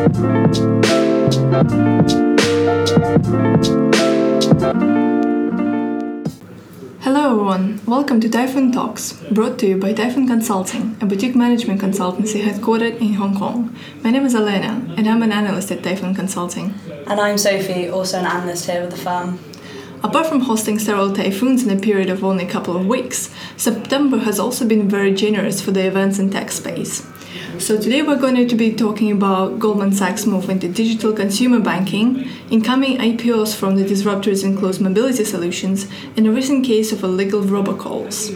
Hello everyone, welcome to Typhoon Talks, brought to you by Typhoon Consulting, a boutique management consultancy headquartered in Hong Kong. My name is Elena, and I'm an analyst at Typhoon Consulting. And I'm Sophie, also an analyst here with the firm. Apart from hosting several typhoons in a period of only a couple of weeks, September has also been very generous for the events in tech space. So today we're going to be talking about Goldman Sachs' move into digital consumer banking, incoming IPOs from the disruptors in closed mobility solutions, and a recent case of illegal robocalls.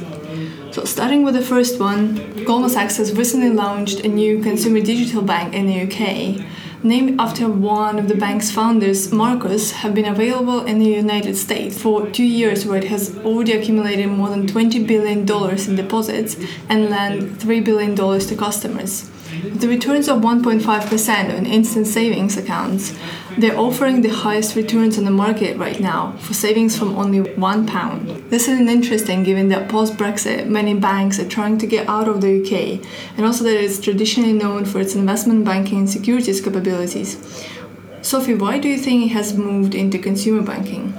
So starting with the first one, Goldman Sachs has recently launched a new consumer digital bank in the UK. Named after one of the bank's founders, Marcus, have been available in the United States for two years, where it has already accumulated more than $20 billion in deposits and lent $3 billion to customers. The returns of 1.5% on instant savings accounts, they're offering the highest returns on the market right now for savings from only one pound. This is interesting given that post Brexit, many banks are trying to get out of the UK, and also that it's traditionally known for its investment banking and securities capabilities. Sophie, why do you think it has moved into consumer banking?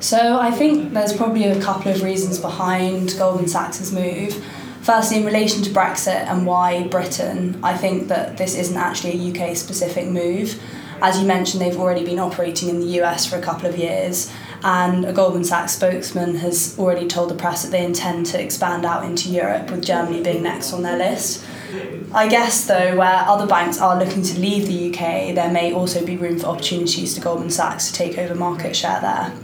So I think there's probably a couple of reasons behind Goldman Sachs' move. Firstly, in relation to Brexit and why Britain, I think that this isn't actually a UK specific move. As you mentioned, they've already been operating in the US for a couple of years, and a Goldman Sachs spokesman has already told the press that they intend to expand out into Europe, with Germany being next on their list. I guess, though, where other banks are looking to leave the UK, there may also be room for opportunities to Goldman Sachs to take over market share there.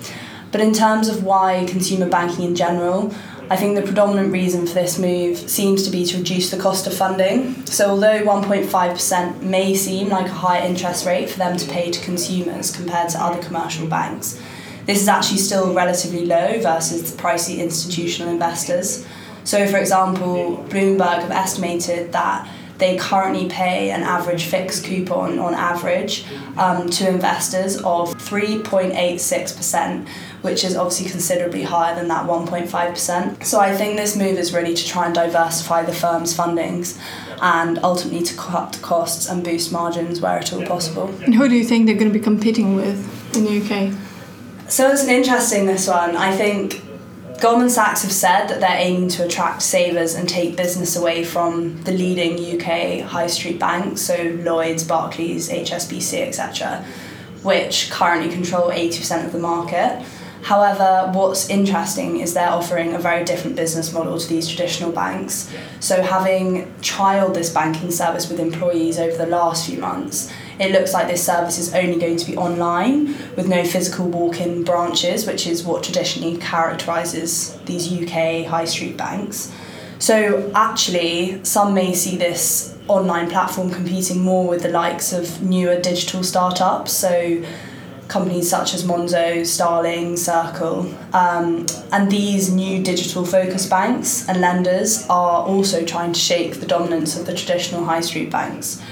But in terms of why consumer banking in general, I think the predominant reason for this move seems to be to reduce the cost of funding. So, although 1.5% may seem like a high interest rate for them to pay to consumers compared to other commercial banks, this is actually still relatively low versus the pricey institutional investors. So, for example, Bloomberg have estimated that they currently pay an average fixed coupon on average um, to investors of 3.86%, which is obviously considerably higher than that 1.5%. So I think this move is really to try and diversify the firm's fundings and ultimately to cut costs and boost margins where at all possible. And who do you think they're going to be competing with in the UK? So it's an interesting this one. I think Goldman Sachs have said that they're aiming to attract savers and take business away from the leading UK high street banks, so Lloyds, Barclays, HSBC, etc., which currently control 80% of the market. However, what's interesting is they're offering a very different business model to these traditional banks. So, having trialed this banking service with employees over the last few months, it looks like this service is only going to be online with no physical walk in branches, which is what traditionally characterises these UK high street banks. So, actually, some may see this online platform competing more with the likes of newer digital startups. So, companies such as Monzo, Starling, Circle. Um, and these new digital focused banks and lenders are also trying to shake the dominance of the traditional high street banks.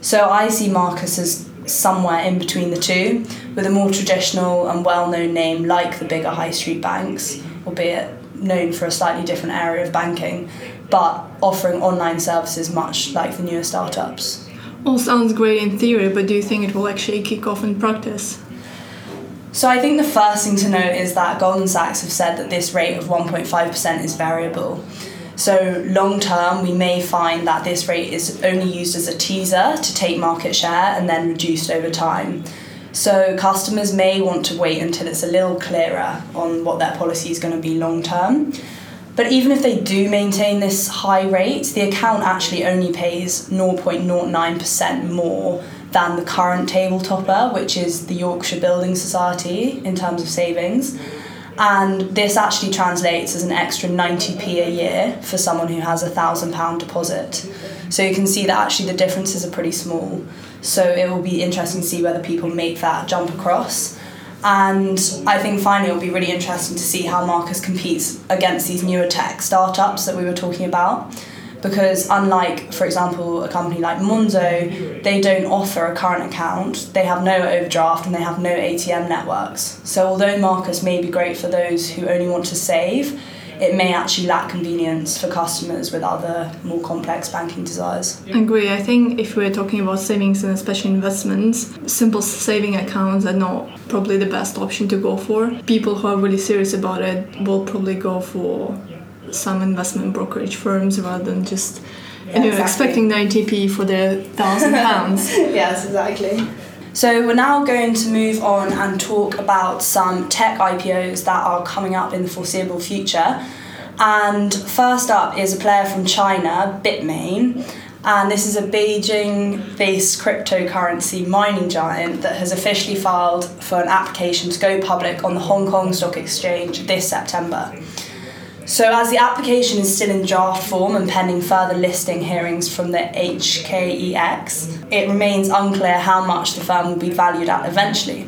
So I see Marcus as somewhere in between the two, with a more traditional and well known name like the bigger high street banks, albeit known for a slightly different area of banking, but offering online services much like the newer startups. All sounds great in theory, but do you think it will actually kick off in practice? So I think the first thing to note is that Goldman Sachs have said that this rate of 1.5% is variable. So long term, we may find that this rate is only used as a teaser to take market share and then reduced over time. So customers may want to wait until it's a little clearer on what their policy is going to be long term. But even if they do maintain this high rate, the account actually only pays 0.09% more than the current table topper, which is the Yorkshire Building Society in terms of savings. And this actually translates as an extra 90p a year for someone who has a thousand pound deposit. So you can see that actually the differences are pretty small. So it will be interesting to see whether people make that jump across. And I think finally it'll be really interesting to see how Marcus competes against these newer tech startups that we were talking about because unlike for example a company like monzo they don't offer a current account they have no overdraft and they have no atm networks so although marcus may be great for those who only want to save it may actually lack convenience for customers with other more complex banking desires. I agree. I think if we're talking about savings and especially investments, simple saving accounts are not probably the best option to go for. People who are really serious about it will probably go for some investment brokerage firms rather than just yeah, you know, exactly. expecting 90p for their thousand pounds. yes, exactly. So we're now going to move on and talk about some tech IPOs that are coming up in the foreseeable future. And first up is a player from China, Bitmain. And this is a Beijing based cryptocurrency mining giant that has officially filed for an application to go public on the Hong Kong Stock Exchange this September. So, as the application is still in draft form and pending further listing hearings from the HKEX, it remains unclear how much the firm will be valued at eventually.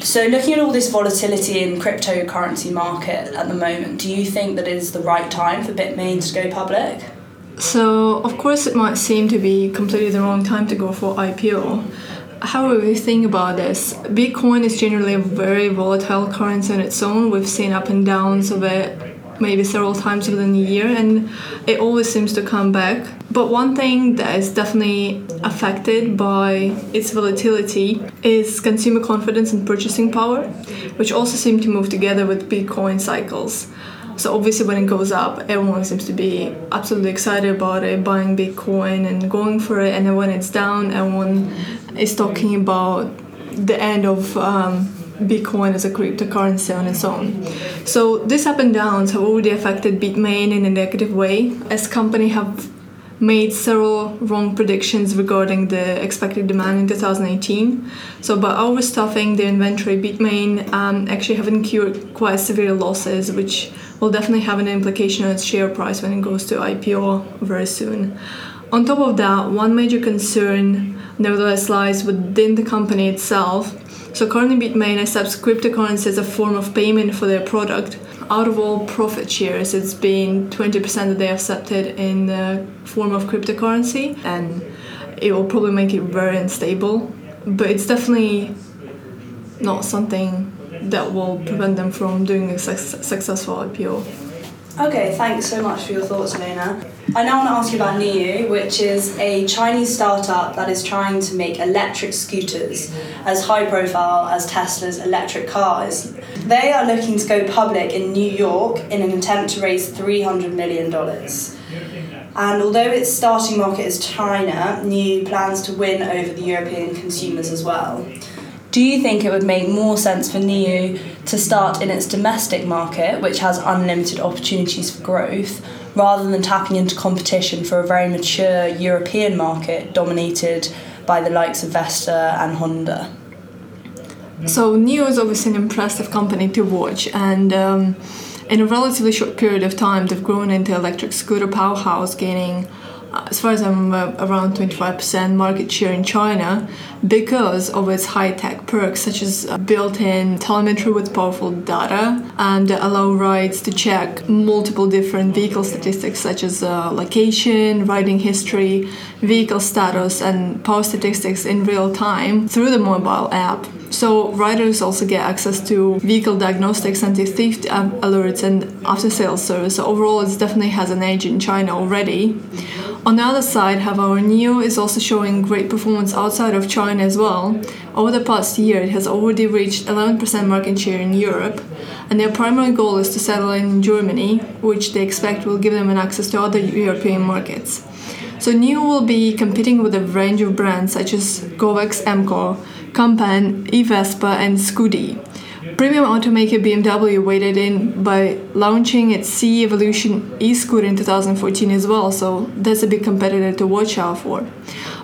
So, looking at all this volatility in cryptocurrency market at the moment, do you think that is the right time for Bitmain to go public? So, of course, it might seem to be completely the wrong time to go for IPO. However, you think about this, Bitcoin is generally a very volatile currency on its own. We've seen up and downs of it maybe several times within a year and it always seems to come back. But one thing that is definitely affected by its volatility is consumer confidence and purchasing power, which also seem to move together with Bitcoin cycles. So obviously when it goes up, everyone seems to be absolutely excited about it, buying Bitcoin and going for it. And then when it's down, everyone is talking about the end of um, Bitcoin as a cryptocurrency on its own. So these up and downs have already affected Bitmain in a negative way, as company have made several wrong predictions regarding the expected demand in 2018. So by overstuffing the inventory, Bitmain um, actually have incurred quite severe losses, which will definitely have an implication on its share price when it goes to IPO very soon. On top of that, one major concern nevertheless lies within the company itself so currently Bitmain accepts cryptocurrency as a form of payment for their product. Out of all profit shares, it's been 20% that they accepted in the form of cryptocurrency, and it will probably make it very unstable. But it's definitely not something that will prevent them from doing a su- successful IPO. Okay, thanks so much for your thoughts, Elena. I now want to ask you about NIU, which is a Chinese startup that is trying to make electric scooters as high profile as Tesla's electric cars. They are looking to go public in New York in an attempt to raise $300 million. And although its starting market is China, NIU plans to win over the European consumers as well. Do you think it would make more sense for NIU to start in its domestic market, which has unlimited opportunities for growth, rather than tapping into competition for a very mature European market dominated by the likes of Vespa and Honda? So, NIU is obviously an impressive company to watch, and um, in a relatively short period of time, they've grown into electric scooter powerhouse, gaining as far as I'm uh, around 25% market share in China because of its high-tech perks such as uh, built-in telemetry with powerful data and allow rides to check multiple different vehicle statistics such as uh, location, riding history, vehicle status and power statistics in real time through the mobile app. So riders also get access to vehicle diagnostics, anti-theft alerts, and after-sales service. So overall, it definitely has an edge in China already. On the other side, however, NIU is also showing great performance outside of China as well. Over the past year, it has already reached 11% market share in Europe, and their primary goal is to settle in Germany, which they expect will give them an access to other European markets. So NIU will be competing with a range of brands such as Govecs Emco, Kumpan, eVespa, and Scuddy. Premium automaker BMW weighed in by launching its C Evolution e-scooter in 2014 as well, so that's a big competitor to watch out for.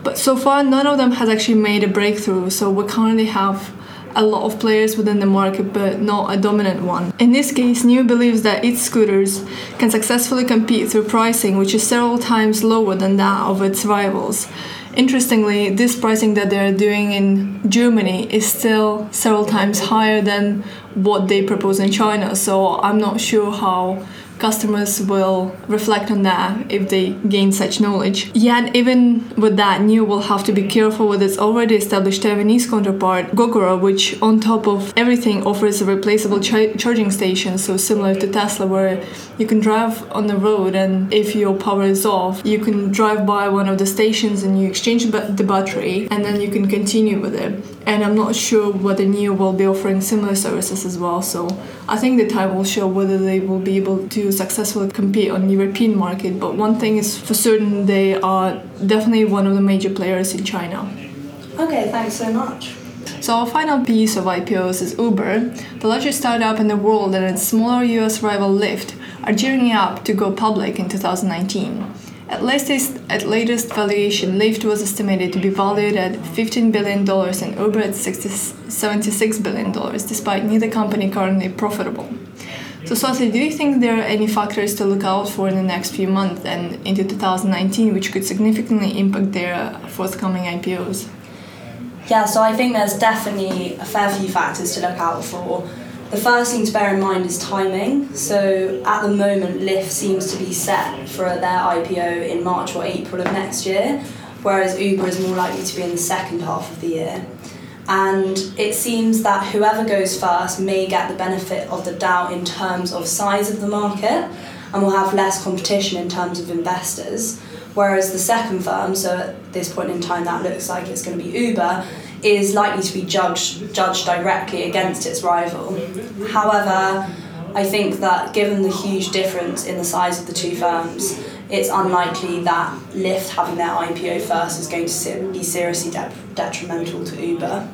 But so far, none of them has actually made a breakthrough, so we currently have a lot of players within the market, but not a dominant one. In this case, NIU believes that its scooters can successfully compete through pricing, which is several times lower than that of its rivals. Interestingly, this pricing that they're doing in Germany is still several times higher than what they propose in China, so I'm not sure how customers will reflect on that if they gain such knowledge. Yet, even with that, NIO will have to be careful with its already established Taiwanese counterpart, Gogoro, which on top of everything offers a replaceable ch- charging station, so similar to Tesla, where you can drive on the road and if your power is off, you can drive by one of the stations and you exchange the battery and then you can continue with it. And I'm not sure whether NIO will be offering similar services as well. So I think the time will show whether they will be able to successfully compete on the European market. But one thing is for certain, they are definitely one of the major players in China. Okay, thanks so much. So our final piece of IPOs is Uber, the largest startup in the world and its smaller US rival Lyft are gearing up to go public in 2019. At latest, at latest valuation, Lyft was estimated to be valued at $15 billion and Uber at $76 billion, despite neither company currently profitable. So, Swati, do you think there are any factors to look out for in the next few months and into 2019 which could significantly impact their forthcoming IPOs? Yeah, so I think there's definitely a fair few factors to look out for. The first thing to bear in mind is timing. So at the moment, Lyft seems to be set for their IPO in March or April of next year, whereas Uber is more likely to be in the second half of the year. And it seems that whoever goes first may get the benefit of the doubt in terms of size of the market and will have less competition in terms of investors. Whereas the second firm, so at this point in time that looks like it's going to be Uber, is likely to be judged judged directly against its rival. However, I think that given the huge difference in the size of the two firms, it's unlikely that Lyft having their IPO first is going to be seriously de- detrimental to Uber.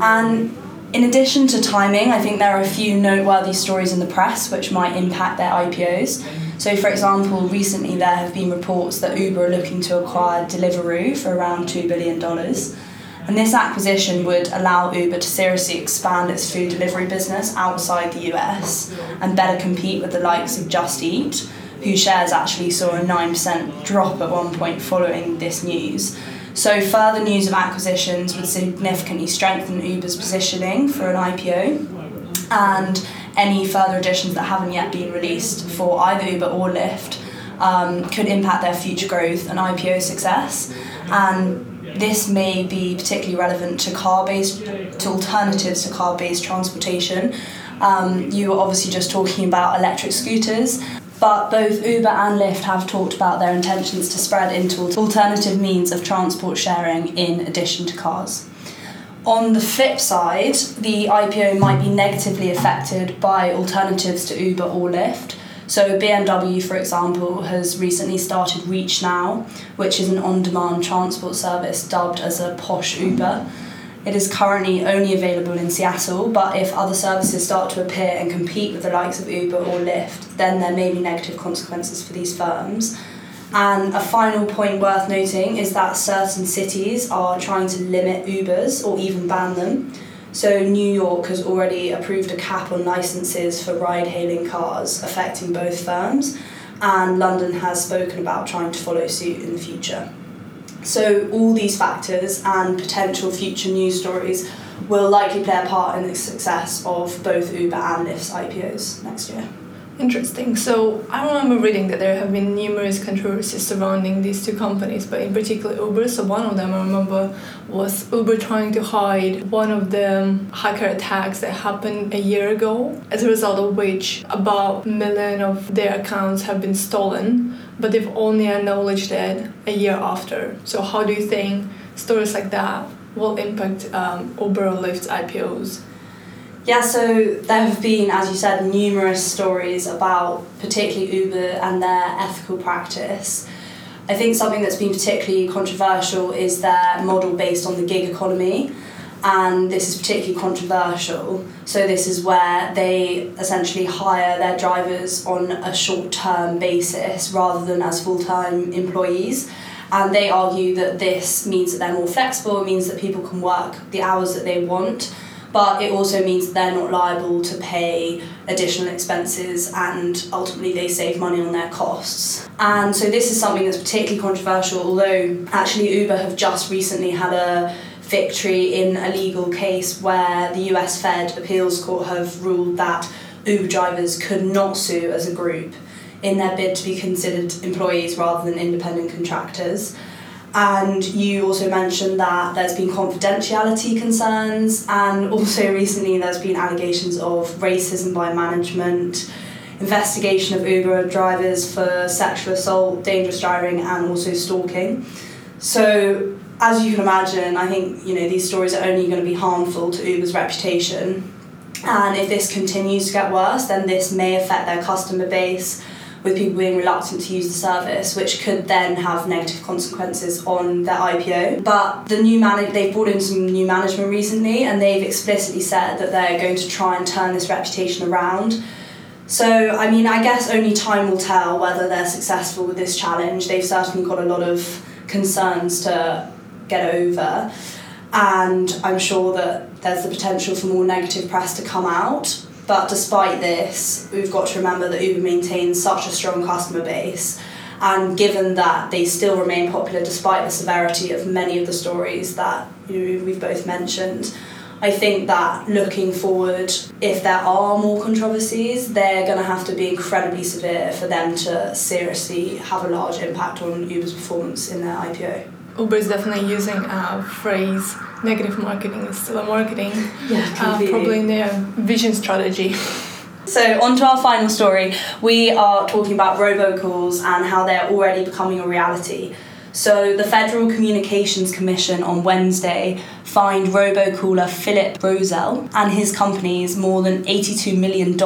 And in addition to timing, I think there are a few noteworthy stories in the press which might impact their IPOs. So, for example, recently there have been reports that Uber are looking to acquire Deliveroo for around $2 billion. And this acquisition would allow Uber to seriously expand its food delivery business outside the US and better compete with the likes of Just Eat, whose shares actually saw a 9% drop at one point following this news. So, further news of acquisitions would significantly strengthen Uber's positioning for an IPO, and any further additions that haven't yet been released for either Uber or Lyft um, could impact their future growth and IPO success. And this may be particularly relevant to car-based, to alternatives to car-based transportation. Um, you were obviously just talking about electric scooters, but both Uber and Lyft have talked about their intentions to spread into alternative means of transport sharing in addition to cars. On the flip side, the IPO might be negatively affected by alternatives to Uber or Lyft. So BMW, for example, has recently started ReachNow, which is an on-demand transport service dubbed as a posh Uber. It is currently only available in Seattle, but if other services start to appear and compete with the likes of Uber or Lyft, then there may be negative consequences for these firms. And a final point worth noting is that certain cities are trying to limit Ubers or even ban them. So New York has already approved a cap on licenses for ride-hailing cars, affecting both firms, and London has spoken about trying to follow suit in the future. So all these factors and potential future news stories will likely play a part in the success of both Uber and Lyft's IPOs next year. Interesting. So I remember reading that there have been numerous controversies surrounding these two companies, but in particular Uber. So one of them I remember was Uber trying to hide one of the um, hacker attacks that happened a year ago, as a result of which about a million of their accounts have been stolen, but they've only acknowledged it a year after. So how do you think stories like that will impact um, Uber or IPOs? Yeah, so there have been, as you said, numerous stories about particularly Uber and their ethical practice. I think something that's been particularly controversial is their model based on the gig economy, and this is particularly controversial. So, this is where they essentially hire their drivers on a short term basis rather than as full time employees. And they argue that this means that they're more flexible, it means that people can work the hours that they want but it also means they're not liable to pay additional expenses and ultimately they save money on their costs. And so this is something that's particularly controversial, although actually Uber have just recently had a victory in a legal case where the US Fed Appeals Court have ruled that Uber drivers could not sue as a group in their bid to be considered employees rather than independent contractors. And you also mentioned that there's been confidentiality concerns, and also recently there's been allegations of racism by management, investigation of Uber drivers for sexual assault, dangerous driving, and also stalking. So, as you can imagine, I think you know these stories are only going to be harmful to Uber's reputation. And if this continues to get worse, then this may affect their customer base with people being reluctant to use the service, which could then have negative consequences on their IPO. But the new man they've brought in some new management recently, and they've explicitly said that they're going to try and turn this reputation around. So, I mean, I guess only time will tell whether they're successful with this challenge. They've certainly got a lot of concerns to get over, and I'm sure that there's the potential for more negative press to come out. But despite this, we've got to remember that Uber maintains such a strong customer base. And given that they still remain popular despite the severity of many of the stories that you know, we've both mentioned, I think that looking forward, if there are more controversies, they're going to have to be incredibly severe for them to seriously have a large impact on Uber's performance in their IPO. Uber is definitely using a phrase negative marketing is still a marketing. Yeah, uh, probably in their vision strategy. So, on to our final story. We are talking about robocalls and how they're already becoming a reality. So, the Federal Communications Commission on Wednesday fined robocaller Philip Roesel and his companies more than $82 million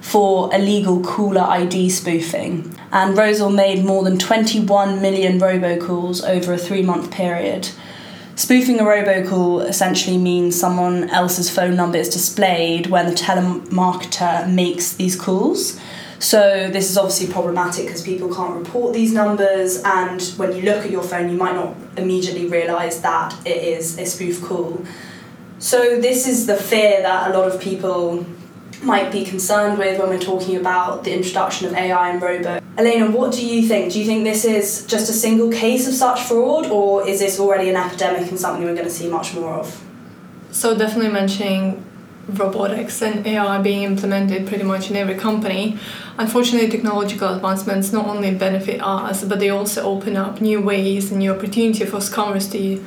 for illegal caller ID spoofing. And Roesel made more than 21 million robocalls over a three month period. Spoofing a robocall essentially means someone else's phone number is displayed when the telemarketer makes these calls. So this is obviously problematic because people can't report these numbers, and when you look at your phone, you might not immediately realise that it is a spoof call. So this is the fear that a lot of people might be concerned with when we're talking about the introduction of AI and robo. Elena, what do you think? Do you think this is just a single case of such fraud, or is this already an epidemic and something we're going to see much more of? So, definitely mentioning robotics and AI being implemented pretty much in every company. Unfortunately, technological advancements not only benefit us, but they also open up new ways and new opportunity for scammers to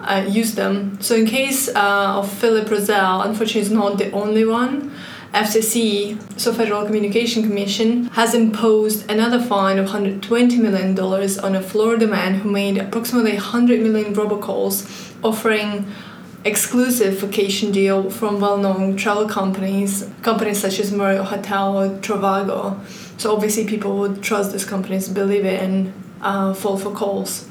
uh, use them. So, in case uh, of Philip Roesel, unfortunately, is not the only one. FCC, so Federal Communication Commission, has imposed another fine of $120 million on a Florida man who made approximately 100 million robocalls offering exclusive vacation deal from well-known travel companies, companies such as Marriott Hotel or Trivago. So obviously people would trust these companies, believe it, and uh, fall for calls.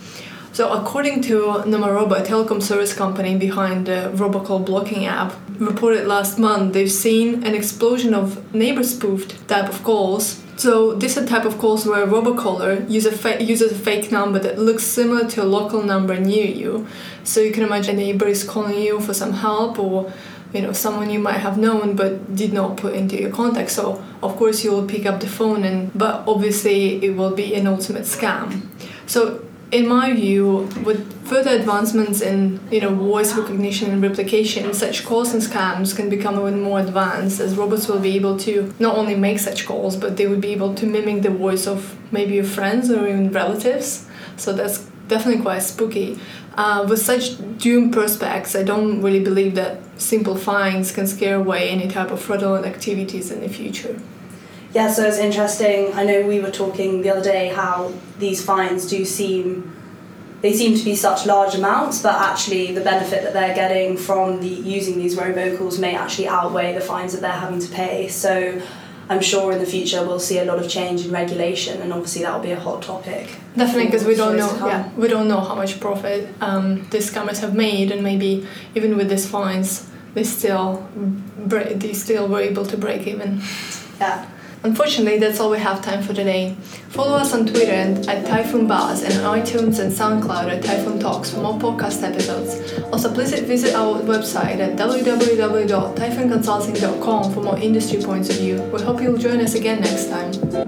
So, according to Nomorobo, a telecom service company behind the robocall blocking app, reported last month they've seen an explosion of neighbor spoofed type of calls. So, this is a type of calls where a robocaller use a fa- uses a fake number that looks similar to a local number near you. So, you can imagine a neighbor is calling you for some help or you know someone you might have known but did not put into your contact so of course you will pick up the phone and but obviously it will be an ultimate scam so in my view, with further advancements in you know voice recognition and replication, such calls and scams can become even more advanced as robots will be able to not only make such calls, but they would be able to mimic the voice of maybe your friends or even relatives. So that's definitely quite spooky. Uh, with such doomed prospects, I don't really believe that simple fines can scare away any type of fraudulent activities in the future. Yeah, so it's interesting. I know we were talking the other day how these fines do seem they seem to be such large amounts, but actually the benefit that they're getting from the using these robocalls may actually outweigh the fines that they're having to pay. So I'm sure in the future we'll see a lot of change in regulation, and obviously that will be a hot topic. Definitely, because we don't know. Yeah, we don't know how much profit um, these scammers have made, and maybe even with these fines, they still they still were able to break even. Yeah. Unfortunately, that's all we have time for today. Follow us on Twitter and at Typhoon Buzz and iTunes and SoundCloud at Typhoon Talks for more podcast episodes. Also, please visit our website at www.typhoonconsulting.com for more industry points of view. We hope you'll join us again next time.